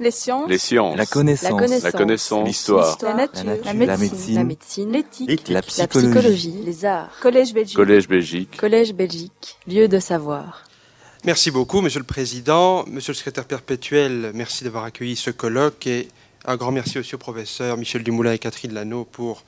Les sciences. Les sciences. La connaissance. La connaissance. L'histoire. La nature. La nature. La médecine. médecine. La médecine. L'éthique. La La psychologie. Les arts. Collège Belgique. Collège Belgique. Collège Belgique. Lieu de savoir. Merci beaucoup, Monsieur le Président, Monsieur le Secrétaire perpétuel. Merci d'avoir accueilli ce colloque et un grand merci aussi au professeur Michel Dumoulin et Catherine Lano pour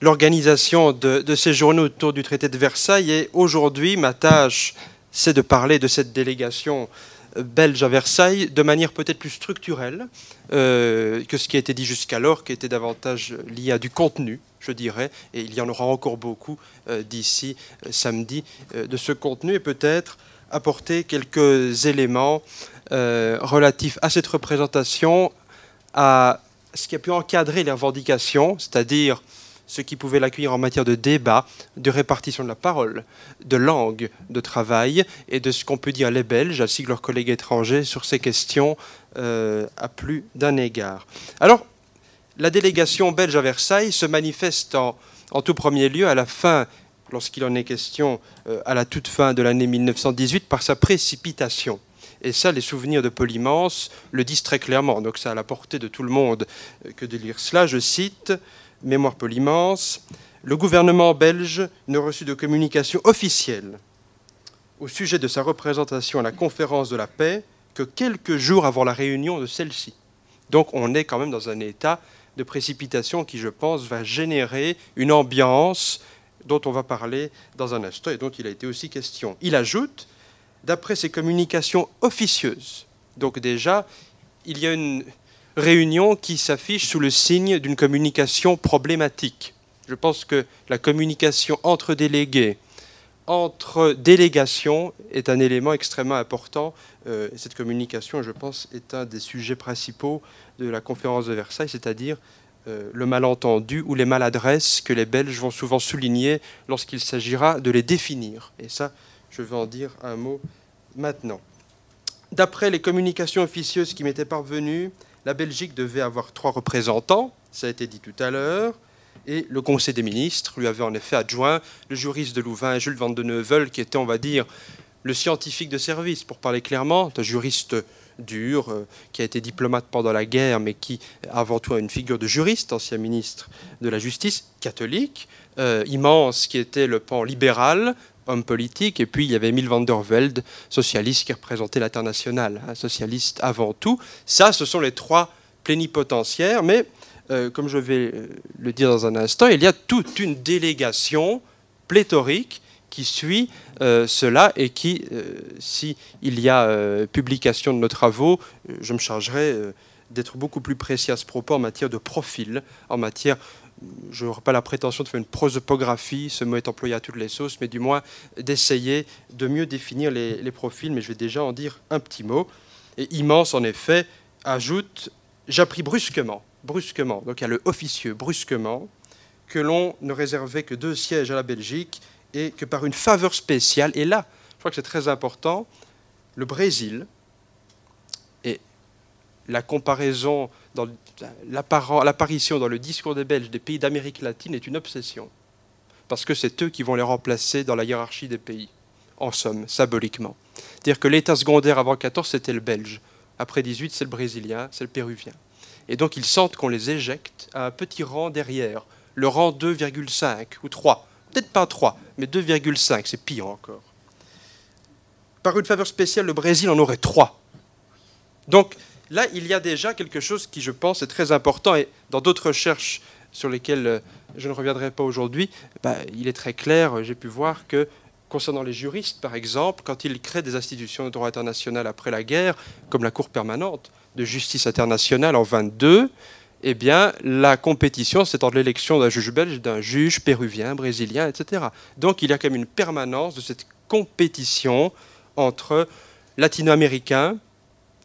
l'organisation de, de ces journées autour du traité de Versailles. Et aujourd'hui, ma tâche, c'est de parler de cette délégation euh, belge à Versailles de manière peut-être plus structurelle euh, que ce qui a été dit jusqu'alors, qui était davantage lié à du contenu, je dirais, et il y en aura encore beaucoup euh, d'ici euh, samedi de ce contenu, et peut-être apporter quelques éléments relatifs à cette représentation, à ce qui a pu encadrer les revendications, c'est-à-dire ce qui pouvait l'accueillir en matière de débat, de répartition de la parole, de langue de travail et de ce qu'on peut dire les Belges ainsi que leurs collègues étrangers sur ces questions euh, à plus d'un égard. Alors, la délégation belge à Versailles se manifeste en, tout premier lieu à la fin, lorsqu'il en est question euh, à la toute fin de l'année 1918, par sa précipitation. Et ça, les souvenirs de Polymance le disent très clairement. Donc, ça à la portée de tout le monde euh, que de lire cela. Je cite Mémoire Polymance Le gouvernement belge ne reçut de communication officielle au sujet de sa représentation à la conférence de la paix que quelques jours avant la réunion de celle-ci. Donc, on est quand même dans un état de précipitation qui, je pense, va générer une ambiance dont on va parler dans un instant et dont il a été aussi question. Il ajoute d'après ses communications officieuses. Donc déjà, il y a une réunion qui s'affiche sous le signe d'une communication problématique. Je pense que la communication entre délégués, entre délégations, est un élément extrêmement important. Euh, cette communication, je pense, est un des sujets principaux de la conférence de Versailles, c'est-à-dire euh, le malentendu ou les maladresses que les Belges vont souvent souligner lorsqu'il s'agira de les définir. Et ça, je vais en dire un mot maintenant. D'après les communications officieuses qui m'étaient parvenues, la Belgique devait avoir trois représentants, ça a été dit tout à l'heure, et le Conseil des ministres lui avait en effet adjoint le juriste de Louvain, Jules Van de Neuvel, qui était, on va dire, le scientifique de service, pour parler clairement, un juriste dur, euh, qui a été diplomate pendant la guerre, mais qui, avant tout, a une figure de juriste, ancien ministre de la Justice, catholique, euh, immense, qui était le pan libéral, homme politique, et puis il y avait Emile van der Velde, socialiste, qui représentait l'international, un socialiste avant tout. Ça, ce sont les trois plénipotentiaires, mais euh, comme je vais euh, le dire dans un instant, il y a toute une délégation pléthorique qui suit euh, cela et qui, euh, si il y a publication de nos travaux, je me chargerai d'être beaucoup plus précis à ce propos en matière de profil, en matière, je n'aurai pas la prétention de faire une prosopographie, ce mot est employé à toutes les sauces, mais du moins d'essayer de mieux définir les, profils, mais je vais déjà en dire un petit mot. Et immense, en effet, ajoute, j'appris brusquement, brusquement, donc il y a le officieux, brusquement, que l'on ne réservait que deux sièges à la Belgique et que par une faveur spéciale, et là, je crois que c'est très important, le Brésil, et la comparaison, dans l'apparition dans le discours des Belges des pays d'Amérique latine est une obsession, parce que c'est eux qui vont les remplacer dans la hiérarchie des pays, en somme, symboliquement. C'est-à-dire que l'état secondaire avant 14, c'était le Belge, après 18, c'est le Brésilien, c'est le Péruvien. Et donc ils sentent qu'on les éjecte à un petit rang derrière, le rang 2,5 ou 3. Peut-être pas 3, mais 2,5, c'est pire encore. Par une faveur spéciale, le Brésil en aurait 3. Donc là, il y a déjà quelque chose qui, je pense, est très important. Et dans d'autres recherches sur lesquelles euh, je ne reviendrai pas aujourd'hui, bah, il est très clair, euh, j'ai pu voir que concernant les juristes, par exemple, quand ils créent des institutions de droit international après la guerre, comme la Cour permanente de justice internationale en 22, eh bien, la compétition, c'est entre l'élection d'un juge belge, d'un juge péruvien, brésilien, etc. Donc, il y a quand même une permanence de cette compétition entre latino-américains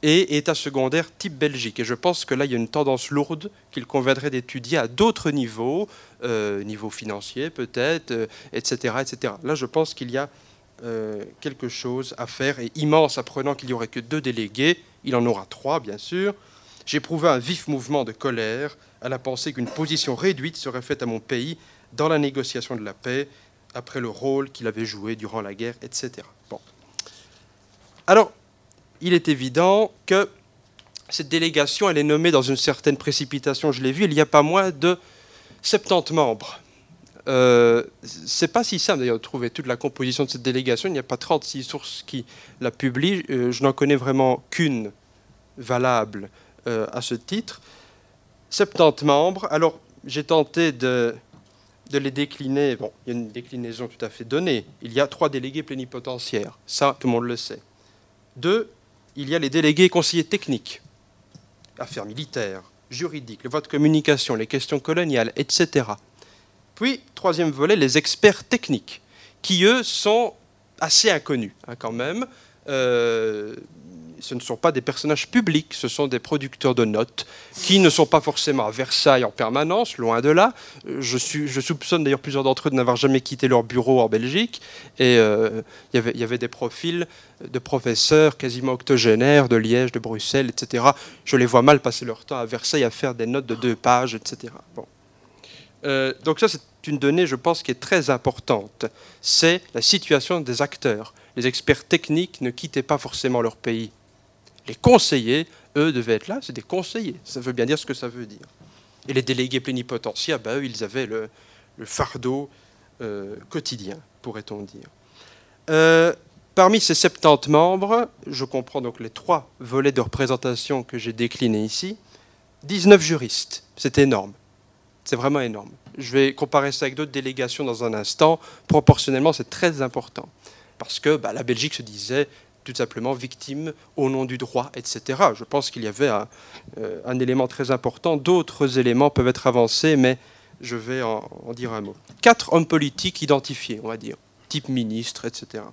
et États secondaires type Belgique. Et je pense que là, il y a une tendance lourde qu'il conviendrait d'étudier à d'autres niveaux, euh, niveau financier peut-être, euh, etc., etc. Là, je pense qu'il y a euh, quelque chose à faire, et immense, apprenant qu'il n'y aurait que deux délégués, il en aura trois, bien sûr. J'éprouvais un vif mouvement de colère à la pensée qu'une position réduite serait faite à mon pays dans la négociation de la paix, après le rôle qu'il avait joué durant la guerre, etc. Bon. Alors, il est évident que cette délégation, elle est nommée dans une certaine précipitation, je l'ai vu, il y a pas moins de 70 membres. Euh, c'est pas si simple d'ailleurs de trouver toute la composition de cette délégation. Il n'y a pas 36 sources qui la publient. Euh, je n'en connais vraiment qu'une valable euh, à ce titre. 70 membres. Alors, j'ai tenté de, de, les décliner. Bon, il y a une déclinaison tout à fait donnée. Il y a trois délégués plénipotentiaires. Ça, tout le monde le sait. Deux, il y a les délégués conseillers techniques, affaires militaires, juridiques, le vote de communication, les questions coloniales, etc. Puis, troisième volet, les experts techniques, qui, eux, sont assez inconnus hein, quand même. Euh, ce ne sont pas des personnages publics, ce sont des producteurs de notes qui ne sont pas forcément à Versailles en permanence, loin de là. Je, suis, je soupçonne d'ailleurs plusieurs d'entre eux de n'avoir jamais quitté leur bureau en Belgique. Et euh, il y avait des profils de professeurs quasiment octogénaires de Liège, de Bruxelles, etc. Je les vois mal passer leur temps à Versailles à faire des notes de deux pages, etc. Euh, donc ça, c'est une donnée, je pense, qui est très importante. C'est la situation des acteurs. Les experts techniques ne quittaient pas forcément leur pays. Les conseillers, eux, devaient être là. C'est des conseillers. Ça veut bien dire ce que ça veut dire. Et les délégués plénipotentiaires, bah, eux, ils avaient le, fardeau euh, quotidien, pourrait-on dire. Euh, parmi ces 70 membres, je comprends donc les trois volets de représentation que j'ai déclinés ici, 19 juristes. C'est énorme. C'est vraiment énorme. Je vais comparer ça avec d'autres délégations dans un instant. Proportionnellement, c'est très important. Parce que bah, la Belgique se disait tout simplement victime au nom du droit, etc. Je pense qu'il y avait un, euh, élément très important. D'autres éléments peuvent être avancés, mais je vais en, dire un mot. Quatre hommes politiques identifiés, on va dire, type ministre, etc.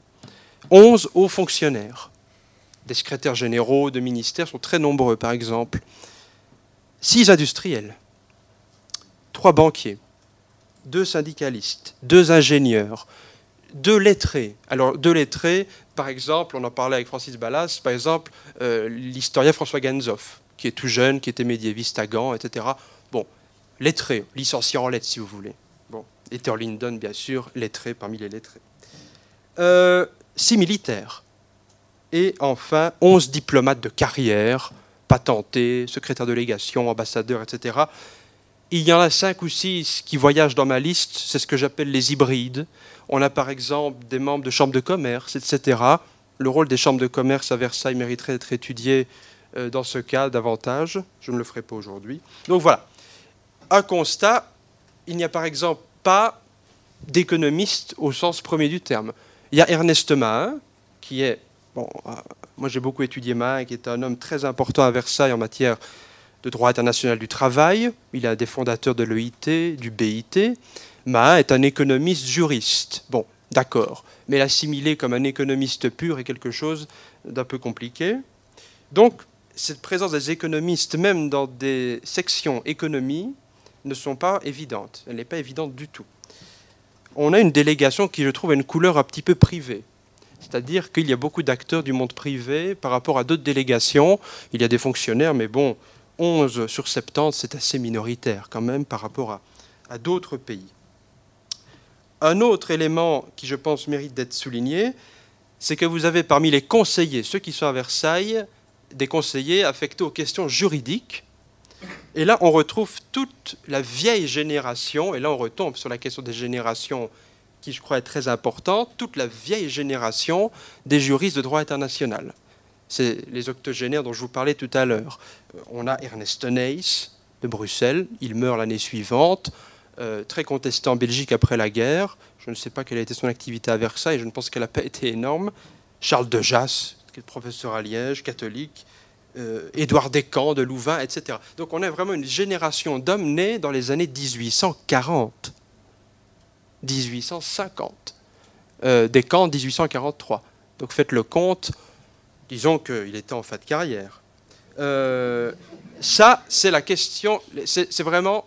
Onze hauts fonctionnaires. Des secrétaires généraux de ministères sont très nombreux, par exemple. Six industriels trois banquiers, deux syndicalistes, deux ingénieurs, deux lettrés. Alors, deux lettrés, par exemple, on en parlait avec Francis Ballas, par exemple, euh, l'historien François Ganzoff, qui est tout jeune, qui était médiéviste à Gand, etc. Bon, lettré, licencié en lettres, si vous voulez. Bon, Ether Linden, bien sûr, lettré parmi les lettrés. Euh, six militaires. Et enfin, onze diplomates de carrière, patentés, secrétaires de légation, ambassadeurs, etc. Il y en a cinq ou six qui voyagent dans ma liste, c'est ce que j'appelle les hybrides. On a par exemple des membres de chambres de commerce, etc. Le rôle des chambres de commerce à Versailles mériterait d'être étudié euh, dans ce cas davantage. Je ne le ferai pas aujourd'hui. Donc voilà. Un constat, il n'y a par exemple pas d'économiste au sens premier du terme. Il y a Ernest Mahin, qui est, bon, euh, moi j'ai beaucoup étudié Mahin, qui est un homme très important à Versailles en matière de droit international du travail, il est un des fondateurs de l'EIT, du BIT. Mahin est un économiste juriste. Bon, d'accord, mais l'assimiler comme un économiste pur est quelque chose d'un peu compliqué. Donc, cette présence des économistes, même dans des sections économie, ne sont pas évidentes. Elle n'est pas évidente du tout. On a une délégation qui, je trouve, a une couleur un petit peu privée. C'est-à-dire qu'il y a beaucoup d'acteurs du monde privé par rapport à d'autres délégations. Il y a des fonctionnaires, mais bon, 11 sur 70, c'est assez minoritaire quand même par rapport à, d'autres pays. Un autre élément qui, je pense, mérite d'être souligné, c'est que vous avez parmi les conseillers, ceux qui sont à Versailles, des conseillers affectés aux questions juridiques. Et là, on retrouve toute la vieille génération, et là on retombe sur la question des générations qui, je crois, est très importante, toute la vieille génération des juristes de droit international c'est les octogénaires dont je vous parlais tout à l'heure. Euh, on a Ernest Neis de Bruxelles, il meurt l'année suivante, euh, très contesté en Belgique après la guerre. Je ne sais pas quelle a été son activité à Versailles, je ne pense qu'elle n'a pas été énorme. Charles de Jasse, qui est professeur à Liège, catholique. Euh, Édouard Descamps de Louvain, etc. Donc on a vraiment une génération d'hommes nés dans les années 1840, 1850. Euh, Descamps 1843. Donc faites le compte, disons qu'il était en fin de carrière. Euh, ça, c'est la question, c'est vraiment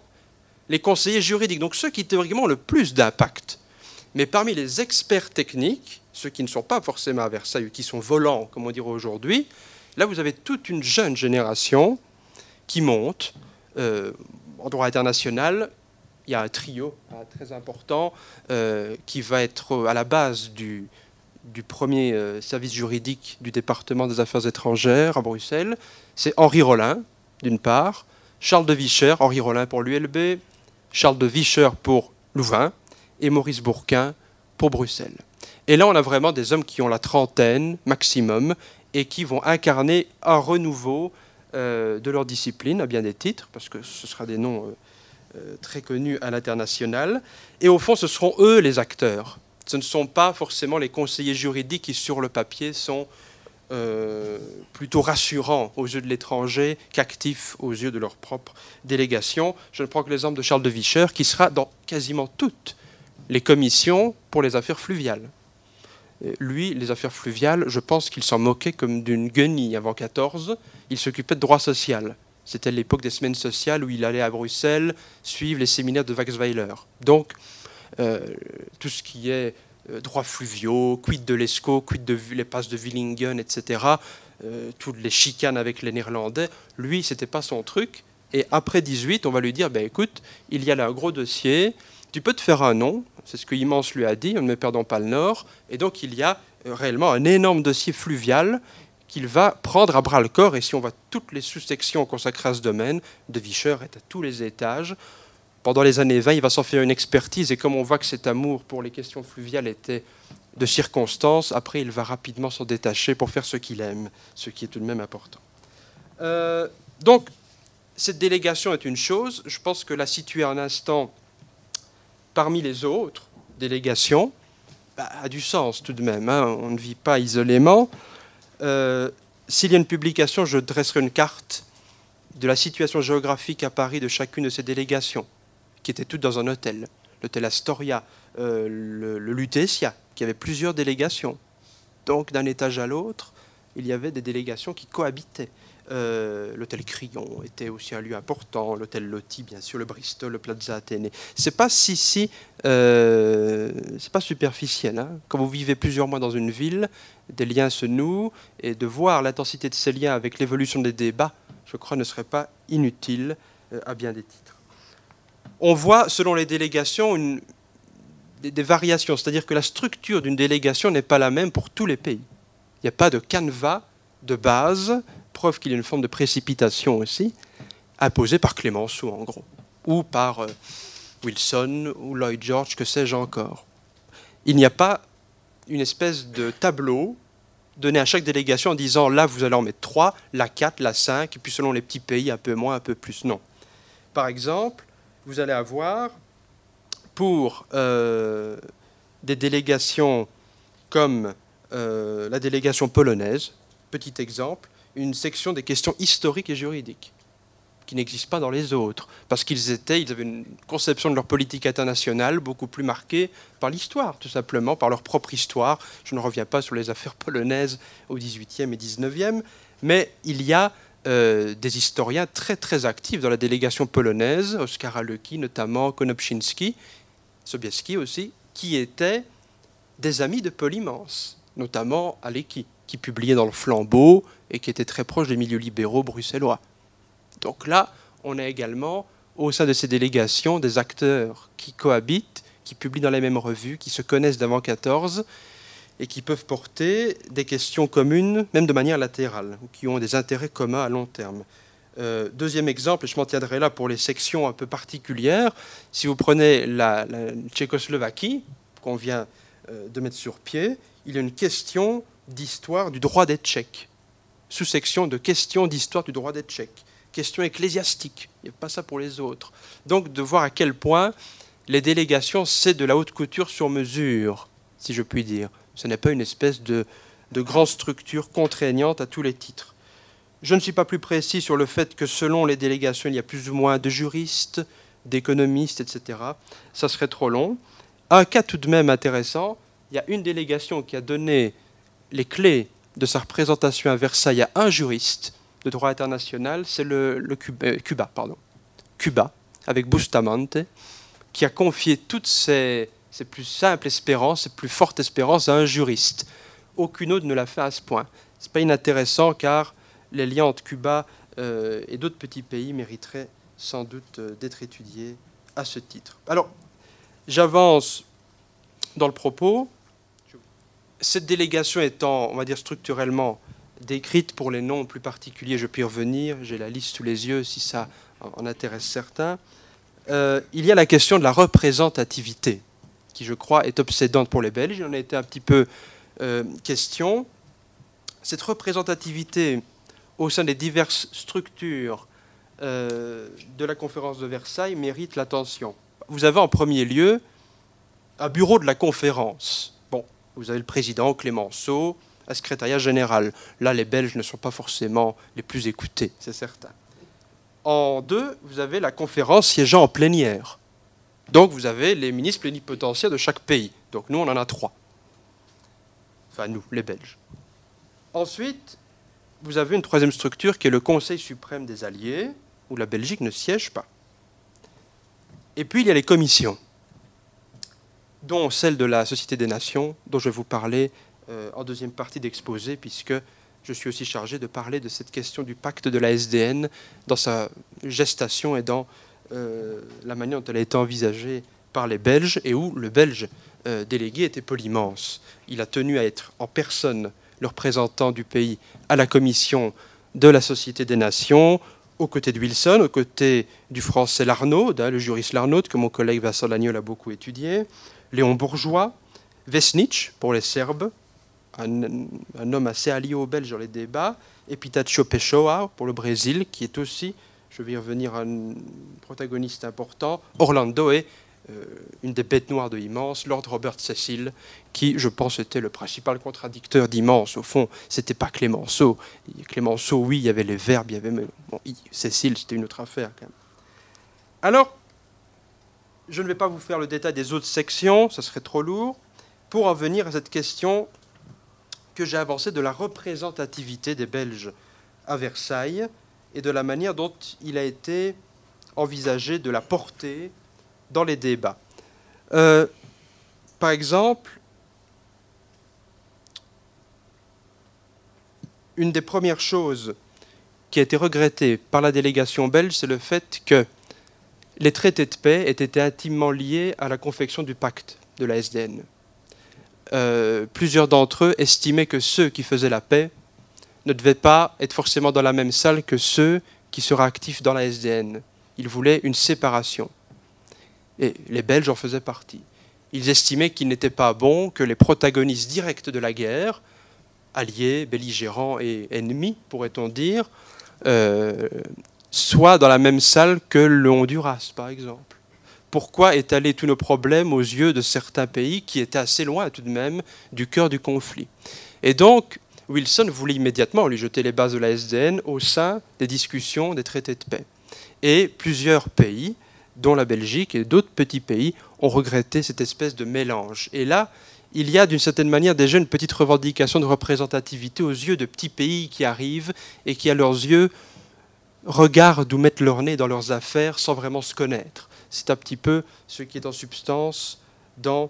les conseillers juridiques, donc ceux qui théoriquement ont le plus d'impact. Mais parmi les experts techniques, ceux qui ne sont pas forcément à Versailles, qui sont volants, comme on dirait aujourd'hui, là vous avez toute une jeune génération qui monte. Euh, en droit international, il y a un trio hein, très important euh, qui va être à la base du, du premier euh, service juridique du département des affaires étrangères à Bruxelles. C'est Henri Rollin, d'une part, Charles de Vicher, Henri Rollin pour l'ULB, Charles de Vicher pour Louvain et Maurice Bourquin pour Bruxelles. Et là, on a vraiment des hommes qui ont la trentaine maximum et qui vont incarner un renouveau euh, de leur discipline à bien des titres, parce que ce sera des noms euh, très connus à l'international. Et au fond, ce seront eux les acteurs. Ce ne sont pas forcément les conseillers juridiques qui, sur le papier, sont plutôt rassurants aux yeux de l'étranger qu'actifs aux yeux de leur propre délégation. Je ne prends que l'exemple de Charles de Vicher, qui sera dans quasiment toutes les commissions pour les affaires fluviales lui, les affaires fluviales, je pense qu'il s'en moquait comme d'une guenille avant 14. Il s'occupait de droit social. C'était l'époque des semaines sociales où il allait à Bruxelles suivre les séminaires de Waxweiler. Donc, euh, tout ce qui est euh, droits fluviaux, quid de l'ESCO, quid de les passes de Willingen, etc., euh, toutes les chicanes avec les Néerlandais, lui, c'était pas son truc. Et après 18, on va lui dire, ben écoute, il y a là un gros dossier, tu peux te faire un nom, c'est ce que Immense lui a dit, ne perdons pas le Nord, et donc il y a euh, réellement un énorme dossier fluvial qu'il va prendre à bras le corps, et si on voit toutes les sous-sections consacrées à ce domaine, de Vicher est à tous les étages. Pendant les années 20, il va s'en faire une expertise, et comme on voit que cet amour pour les questions fluviales était de circonstance, après il va rapidement s'en détacher pour faire ce qu'il aime, ce qui est tout de même important. Euh, donc, cette délégation est une chose, je pense que la situer un instant parmi les autres délégations bah, a du sens tout de même. Hein. On ne vit pas isolément. Euh, s'il y a une publication, je dresserai une carte de la situation géographique à Paris de chacune de ces délégations, qui étaient toutes dans un hôtel. L'hôtel Astoria, euh, le, le Lutetia, qui avait plusieurs délégations. Donc d'un étage à l'autre, il y avait des délégations qui cohabitaient. Euh, l'hôtel Crillon était aussi un lieu important, l'hôtel Loti, bien sûr, le Bristol, le Plaza Athénée. C'est pas si, si euh, c'est pas superficiel. Hein. Quand vous vivez plusieurs mois dans une ville, des liens se nouent et de voir l'intensité de ces liens avec l'évolution des débats, je crois, ne serait pas inutile à bien des titres. On voit, selon les délégations, des variations, c'est-à-dire que la structure d'une délégation n'est pas la même pour tous les pays. Il n'y a pas de canevas de base preuve qu'il y a une forme de précipitation aussi, imposée par Clémenceau en gros, ou par euh, Wilson ou Lloyd George, que sais-je encore. Il n'y a pas une espèce de tableau donné à chaque délégation en disant là vous allez en mettre 3, la 4, la 5, et puis selon les petits pays un peu moins, un peu plus. Non. Par exemple, vous allez avoir pour euh, des délégations comme euh, la délégation polonaise, petit exemple, une section des questions historiques et juridiques qui n'existe pas dans les autres, parce qu'ils étaient, ils avaient une conception de leur politique internationale beaucoup plus marquée par l'histoire, tout simplement, par leur propre histoire. Je ne reviens pas sur les affaires polonaises au XVIIIe et XIXe, mais il y a euh, des historiens très très actifs dans la délégation polonaise, Oskar Alecki notamment, Konopczynski, Sobieski aussi, qui étaient des amis de Polymance, notamment Alecki, qui publiait dans le Flambeau et qui était très proche des milieux libéraux bruxellois. Donc là, on a également au sein de ces délégations des acteurs qui cohabitent, qui publient dans les mêmes revues, qui se connaissent d'avant 14 et qui peuvent porter des questions communes, même de manière latérale, ou qui ont des intérêts communs à long terme. Euh, deuxième exemple, et je m'en tiendrai là pour les sections un peu particulières, si vous prenez la, Tchécoslovaquie, qu'on vient euh, de mettre sur pied, il y a une question d'histoire du droit des Tchèques sous-section de questions d'histoire du droit des Tchèques, questions ecclésiastiques, il n'y a pas ça pour les autres. Donc de voir à quel point les délégations, c'est de la haute couture sur mesure, si je puis dire. Ce n'est pas une espèce de, de grande structure contraignante à tous les titres. Je ne suis pas plus précis sur le fait que selon les délégations, il y a plus ou moins de juristes, d'économistes, etc. Ça serait trop long. Un cas tout de même intéressant, il y a une délégation qui a donné les clés de sa représentation à Versailles à un juriste de droit international, c'est le, euh, Cuba, pardon. Cuba, avec Bustamante, qui a confié toutes ses, plus simples espérances, ses plus fortes espérances à un juriste. Aucune autre ne l'a fait à ce point. Ce n'est pas inintéressant car les liens entre Cuba euh, et d'autres petits pays mériteraient sans doute euh, d'être étudiés à ce titre. Alors, j'avance dans le propos cette délégation étant, on va dire, structurellement décrite pour les noms plus particuliers, je puis revenir, j'ai la liste sous les yeux si ça en intéresse certains. Euh, il y a la question de la représentativité, qui je crois est obsédante pour les Belges. Il en a été un petit peu euh, question. Cette représentativité au sein des diverses structures euh, de la conférence de Versailles mérite l'attention. Vous avez en premier lieu un bureau de la conférence. Bon, vous avez le président Clémenceau, un secrétariat général. Là, les Belges ne sont pas forcément les plus écoutés, c'est certain. En deux, vous avez la conférence siégeant en plénière. Donc vous avez les ministres plénipotentiaires de chaque pays. Donc nous, on en a trois. Enfin, nous, les Belges. Ensuite, vous avez une troisième structure qui est le Conseil suprême des Alliés, où la Belgique ne siège pas. Et puis, il y a les commissions, dont celle de la Société des Nations, dont je vais vous parler euh, en deuxième partie d'exposé, puisque je suis aussi chargé de parler de cette question du pacte de la SDN dans sa gestation et dans euh, la manière dont elle a été envisagée par les Belges et où le Belge euh, délégué était Polymance. Il a tenu à être en personne le représentant du pays à la commission de la Société des Nations, aux côtés de Wilson, aux côtés du français Larnaud, le juriste Larnaud, que mon collègue Vincent Lagnol a beaucoup étudié, Léon Bourgeois, Vesnitch pour les Serbes, un, homme assez allié aux Belges dans les débats, et Pitacho Pessoa pour le Brésil, qui est aussi, je vais y revenir, un protagoniste important. Orlando est euh, une des bêtes noires de Immense, Lord Robert Cecil, qui, je pense, était le principal contradicteur d'Immense. Au fond, c'était pas Clémenceau. Clémenceau, oui, il y avait les verbes, il y avait. Bon, Cécile, c'était une autre affaire, quand même. Alors, je ne vais pas vous faire le détail des autres sections, ça serait trop lourd. Pour en venir à cette question que j'ai avancé de la représentativité des Belges à Versailles et de la manière dont il a été envisagé de la porter dans les débats. Euh, par exemple, une des premières choses qui a été regrettée par la délégation belge, c'est le fait que les traités de paix aient été intimement liés à la confection du pacte de la SDN. Euh, plusieurs d'entre eux estimaient que ceux qui faisaient la paix ne devaient pas être forcément dans la même salle que ceux qui seraient actifs dans la SDN. Ils voulaient une séparation. Et les Belges en faisaient partie. Ils estimaient qu'il n'était pas bon que les protagonistes directs de la guerre, alliés, belligérants et ennemis, pourrait-on dire, euh, soient dans la même salle que le Honduras, par exemple pourquoi étaler tous nos problèmes aux yeux de certains pays qui étaient assez loin tout de même du cœur du conflit? Et donc, Wilson voulait immédiatement lui jeter les bases de la SDN au sein des discussions des traités de paix. Et plusieurs pays, dont la Belgique et d'autres petits pays, ont regretté cette espèce de mélange. Et là, il y a d'une certaine manière déjà une petite revendication de représentativité aux yeux de petits pays qui arrivent et qui, à leurs yeux, regardent ou mettent leur nez dans leurs affaires sans vraiment se connaître. C'est un petit peu ce qui est en substance dans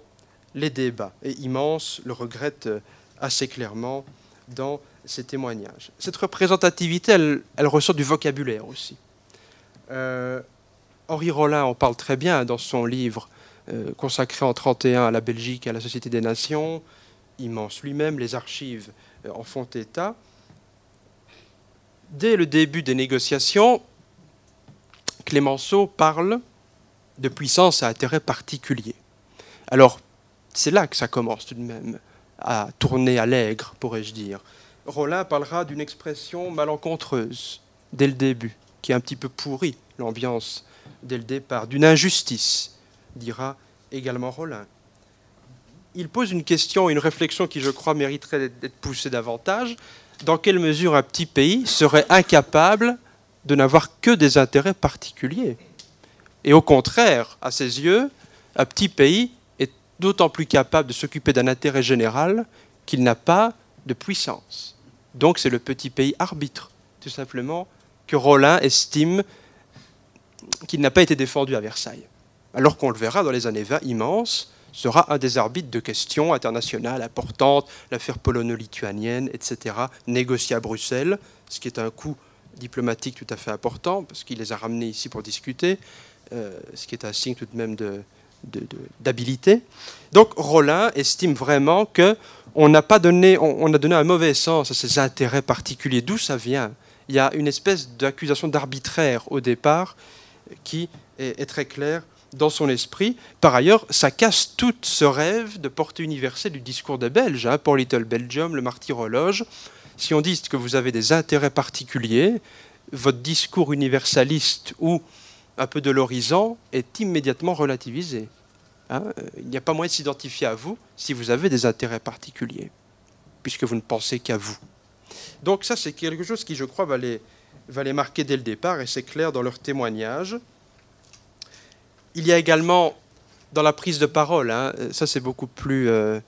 les débats. Et Immense le regrette euh, assez clairement dans ses témoignages. Cette représentativité, elle, ressort du vocabulaire aussi. Euh, Henri Rollin en parle très bien dans son livre euh, consacré en 31 à la Belgique et à la Société des Nations. Immense lui-même, les archives en font état. Dès le début des négociations, Clémenceau parle de puissance à intérêt particulier. Alors, c'est là que ça commence tout de même à tourner à l'aigre, pourrais-je dire. Rollin parlera d'une expression malencontreuse dès le début, qui a un petit peu pourri l'ambiance dès le départ, d'une injustice, dira également Rollin. Il pose une question, une réflexion qui, je crois, mériterait d'être poussée davantage. Dans quelle mesure un petit pays serait incapable de n'avoir que des intérêts particuliers? Et au contraire, à ses yeux, un petit pays d'autant plus capable de s'occuper d'un intérêt général qu'il n'a pas de puissance. Donc c'est le petit pays arbitre, tout simplement, que Rollin estime qu'il n'a pas été défendu à Versailles. Alors qu'on le verra dans les années 20 immenses, sera un des arbitres de questions internationales importantes, l'affaire polono-lituanienne, etc., négociée à Bruxelles, ce qui est un coup diplomatique tout à fait important, parce qu'il les a ramenés ici pour discuter. Euh, ce qui est un signe tout de même d'habilité. Donc Rollin estime vraiment que on n'a pas donné, on, a donné un mauvais sens à ces intérêts particuliers. D'où ça vient? Il y a une espèce d'accusation d'arbitraire au départ qui est, très claire dans son esprit. Par ailleurs, ça casse tout ce rêve de portée universelle du discours des Belges, hein, pour Little Belgium, le martyrologe. Si on dit que vous avez des intérêts particuliers, votre discours universaliste ou un peu de l'horizon est immédiatement relativisé. Hein. Il n'y a pas moyen de s'identifier à vous si vous avez des intérêts particuliers, puisque vous ne pensez qu'à vous. Donc ça, c'est quelque chose qui, je crois, va les, va les marquer dès le départ, et c'est clair dans leur témoignage. Il y a également, dans la prise de parole, hein, ça c'est beaucoup plus, euh,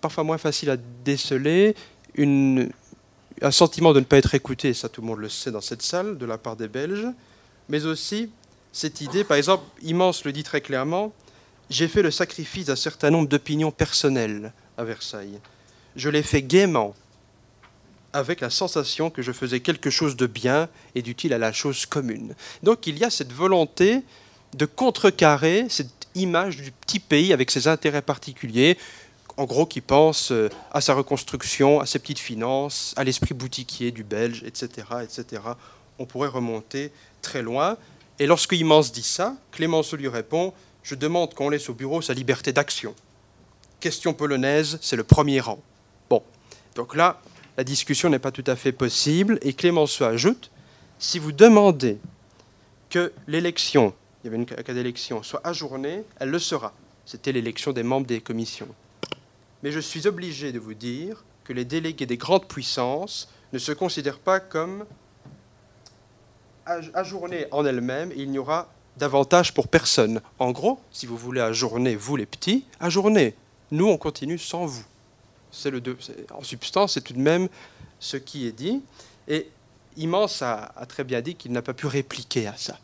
parfois moins facile à déceler, un sentiment de ne pas être écouté, ça tout le monde le sait dans cette salle, de la part des Belges, mais aussi cette idée, par exemple, Immense le dit très clairement, j'ai fait le sacrifice d'un certain nombre d'opinions personnelles à Versailles. Je l'ai fait gaiement, avec la sensation que je faisais quelque chose de bien et d'utile à la chose commune. Donc il y a cette volonté de contrecarrer cette image du petit pays avec ses intérêts particuliers, en gros qui pense euh, à sa reconstruction, à ses petites finances, à l'esprit boutiquier du Belge, etc., etc. On pourrait remonter très loin. Et lorsque Immense dit ça, Clémenceau lui répond Je demande qu'on laisse au bureau sa liberté d'action. Question polonaise, c'est le premier rang. Bon, donc là, la discussion n'est pas tout à fait possible. Et Clémenceau ajoute Si vous demandez que l'élection, il y avait une cas d'élection, soit ajournée, elle le sera. C'était l'élection des membres des commissions. Mais je suis obligé de vous dire que les délégués des grandes puissances ne se considèrent pas comme ajournés en elles-mêmes, il n'y aura d'avantage pour personne. En gros, si vous voulez ajourner, vous les petits, ajournez. Nous, on continue sans vous. C'est le. En substance, c'est tout de même ce qui est dit. Et Immense a, a très bien dit qu'il n'a pas pu répliquer à ça.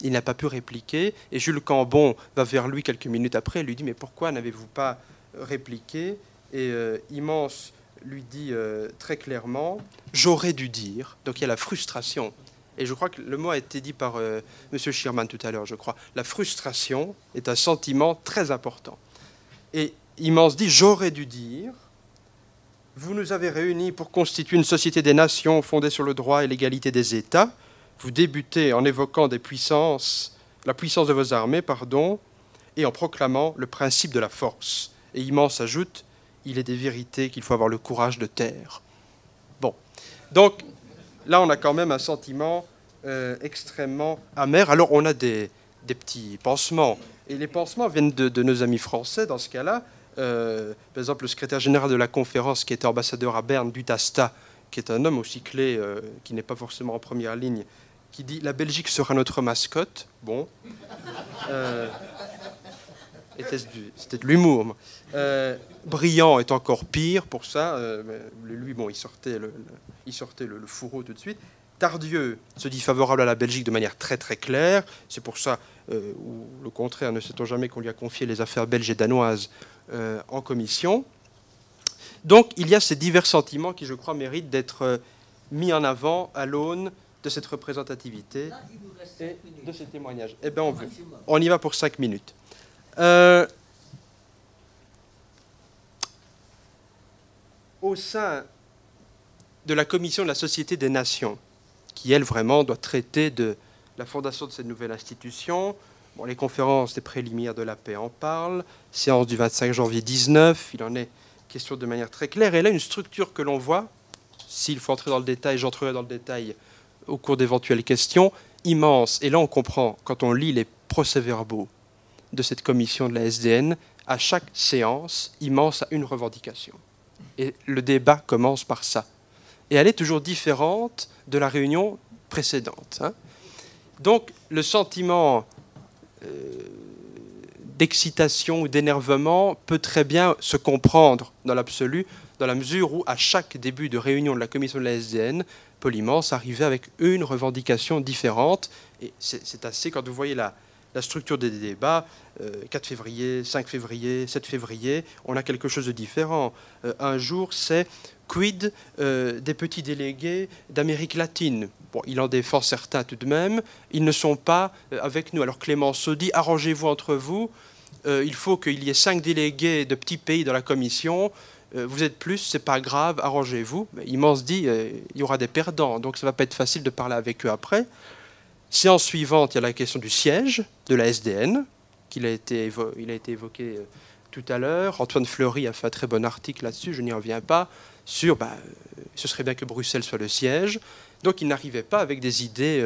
Il n'a pas pu répliquer. Et Jules Cambon va vers lui quelques minutes après et lui dit Mais pourquoi n'avez-vous pas répliqué? Et euh, Immense lui dit euh, très clairement J'aurais dû dire. Donc il y a la frustration et je crois que le mot a été dit par euh, M. Schirman tout à l'heure, je crois, la frustration est un sentiment très important. Et Immense dit, j'aurais dû dire, vous nous avez réunis pour constituer une société des nations fondée sur le droit et l'égalité des États. Vous débutez en évoquant la puissance de vos armées, pardon, et en proclamant le principe de la force. Et Immense ajoute, il est des vérités qu'il faut avoir le courage de taire. Bon. Donc, là, on a quand même un sentiment euh, extrêmement amer. Alors, on a des, petits pansements. Et les pansements viennent de, nos amis français, dans ce cas-là. Euh, par exemple, le secrétaire général de la conférence, qui était ambassadeur à Berne, Dutasta, qui est un homme aussi clé, euh, qui n'est pas forcément en première ligne, qui dit La Belgique sera notre mascotte. Bon. C'était de l'humour. Brillant est encore pire pour ça. lui, bon, il sortait le il sortait le, fourreau tout de suite. Tardieu se dit favorable à la Belgique de manière très très claire. C'est pour ça, euh, ou le contraire, ne sait-on jamais qu'on lui a confié les affaires belges et danoises euh, en commission. Donc il y a ces divers sentiments qui, je crois, méritent d'être euh, mis en avant à l'aune de cette représentativité et de ces témoignages. Eh bien, on, on, y va pour cinq minutes. Au sein de la Commission de la Société des Nations, qui, elle, vraiment doit traiter de la fondation de cette nouvelle institution. Bon, les conférences des préliminaires de la paix en parlent. Séance du 25 janvier 19, il en est question de manière très claire. Et là, une structure que l'on voit, s'il faut entrer dans le détail, j'entrerai dans le détail au cours d'éventuelles questions, immense. Et là, on comprend, quand on lit les procès-verbaux de cette commission de la SDN, à chaque séance, immense a une revendication. Et le débat commence par ça et elle est toujours différente de la réunion précédente. Hein. Donc le sentiment euh, d'excitation ou d'énervement peut très bien se comprendre dans l'absolu, dans la mesure où à chaque début de réunion de la commission de la SDN, Polymance arrivait avec une revendication différente. Et c'est assez, quand vous voyez la, la structure des débats, 4 euh, février, 5 février, 7 février, on a quelque chose de différent. Euh, un jour, c'est quid euh, des petits délégués d'Amérique latine Bon, il en défend certains tout de même. Ils ne sont pas avec nous. Alors Clémenceau dit arrangez-vous entre vous. il faut qu'il y ait cinq délégués de petits pays dans la commission. vous êtes plus, c'est pas grave, arrangez-vous. Immense dit, il y aura des perdants, donc ça va pas être facile de parler avec eux après. Séance suivante, il y a la question du siège de la SDN, qu'il a été, il a été évoqué euh, tout à l'heure. Antoine Fleury a fait un très bon article là-dessus, je n'y reviens pas, sur bah, ce serait bien que Bruxelles soit le siège. Donc il n'arrivait pas avec des idées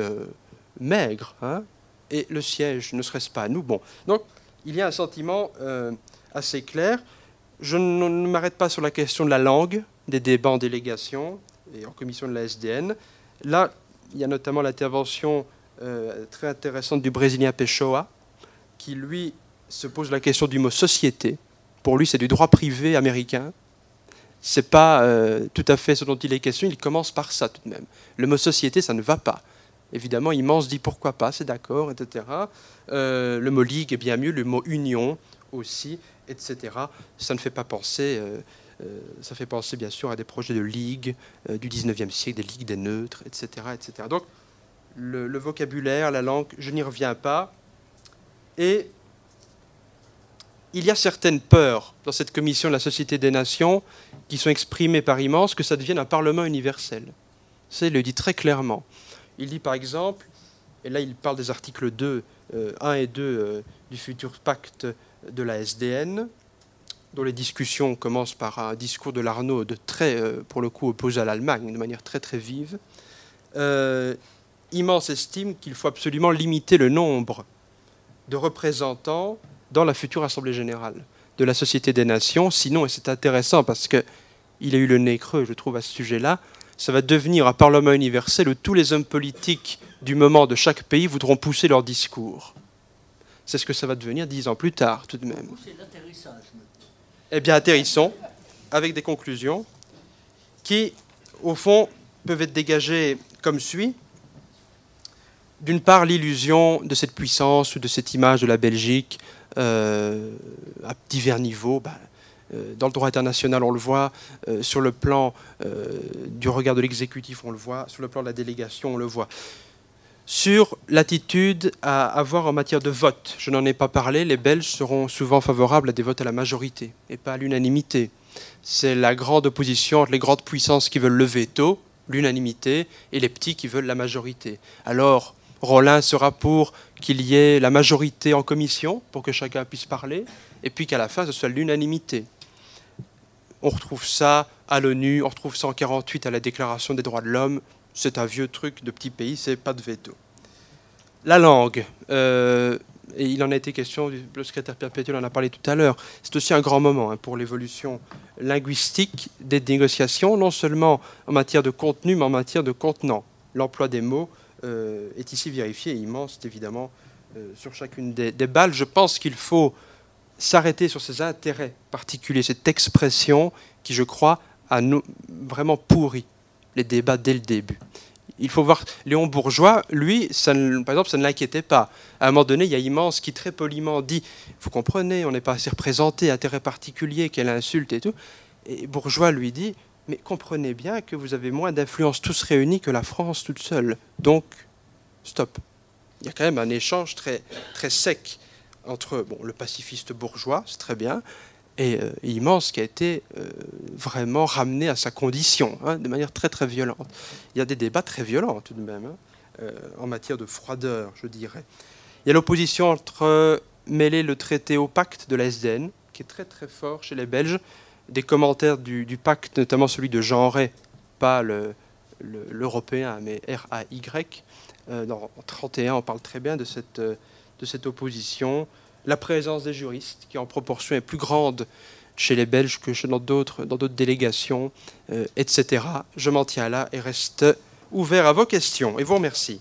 maigres. Hein. et le siège, ne serait-ce pas à nous? Bon, donc il y a un sentiment assez clair. Je ne m'arrête pas sur la question de la langue, des débats en délégation et en commission de la SDN. Là, il y a notamment l'intervention euh, très intéressante du Brésilien Pessoa, qui lui se pose la question du mot société. Pour lui, c'est du droit privé américain. C'est pas euh, tout à fait ce dont il est question. Il commence par ça tout de même. Le mot société, ça ne va pas. Évidemment, il se dit pourquoi pas, c'est d'accord, etc. Euh, le mot ligue est bien mieux, le mot union aussi etc. Ça ne fait pas penser, ça fait penser bien sûr à des projets de ligue du 19e siècle, des ligues des neutres, etc. etc. Donc le, vocabulaire, la langue, je n'y reviens pas. Et il y a certaines peurs dans cette commission de la Société des Nations qui sont exprimées par Immense que ça devienne un Parlement universel. Il le dit très clairement. Il dit par exemple, et là il parle des articles 2, 1 et 2 du futur pacte de la SDN, dont les discussions commencent par un discours de Larnaud de très, euh, pour le coup, opposé à l'Allemagne, de manière très très vive. Immense estime qu'il faut absolument limiter le nombre de représentants dans la future Assemblée générale de la Société des Nations. Sinon, et c'est intéressant parce qu'il a eu le nez creux, je trouve, à ce sujet-là, ça va devenir un Parlement universel où tous les hommes politiques du moment de chaque pays voudront pousser leur discours. C'est ce que ça va devenir dix ans plus tard, tout de même. Eh bien, atterrissons avec des conclusions qui, au fond, peuvent être dégagées comme suit. D'une part, l'illusion de cette puissance ou de cette image de la Belgique euh, à divers niveaux. Bah, euh, dans le droit international, on le voit. Euh, sur le plan du regard de l'exécutif, on le voit. Sur le plan de la délégation, on le voit sur l'attitude à avoir en matière de vote. Je n'en ai pas parlé, les Belges seront souvent favorables à des votes à la majorité et pas à l'unanimité. C'est la grande opposition entre les grandes puissances qui veulent le veto, l'unanimité, et les petits qui veulent la majorité. Alors, Rollin sera pour qu'il y ait la majorité en commission, pour que chacun puisse parler, et puis qu'à la fin, ce soit l'unanimité. On retrouve ça à l'ONU, on retrouve ça en 48 à la Déclaration des droits de l'homme, c'est un vieux truc de petit pays, c'est pas de veto. La langue, euh, et il en a été question, le secrétaire perpétuel en a parlé tout à l'heure, c'est aussi un grand moment hein, pour l'évolution linguistique des négociations, non seulement en matière de contenu, mais en matière de contenant. L'emploi des mots est ici vérifié et immense, évidemment, euh, sur chacune des, balles. Je pense qu'il faut s'arrêter sur ces intérêts particuliers, cette expression qui, je crois, a vraiment pourri les débats dès le début. Il faut voir, Léon Bourgeois, lui, ça par exemple, ça ne l'inquiétait pas. À un moment donné, il y a Immense qui très poliment dit Vous comprenez, on n'est pas assez représenté, intérêt particulier, quelle insulte et tout. Et Bourgeois lui dit Mais comprenez bien que vous avez moins d'influence tous réunis que la France toute seule. Donc, stop. Il y a quand même un échange très, très sec entre bon, le pacifiste bourgeois, c'est très bien, et euh, immense qui a été euh, vraiment ramené à sa condition hein, de manière très très violente. Il y a des débats très violents tout de même hein, euh, en matière de froideur, je dirais. Il y a l'opposition entre mêler le traité au pacte de la SDN, qui est très très fort chez les Belges, des commentaires du, pacte, notamment celui de Jean Ray, pas l'européen, mais R-A-Y. dans 31, on parle très bien de cette, de cette opposition la présence des juristes, qui en proportion est plus grande chez les Belges que dans d'autres délégations, euh, etc. Je m'en tiens là et reste ouvert à vos questions et vous remercie.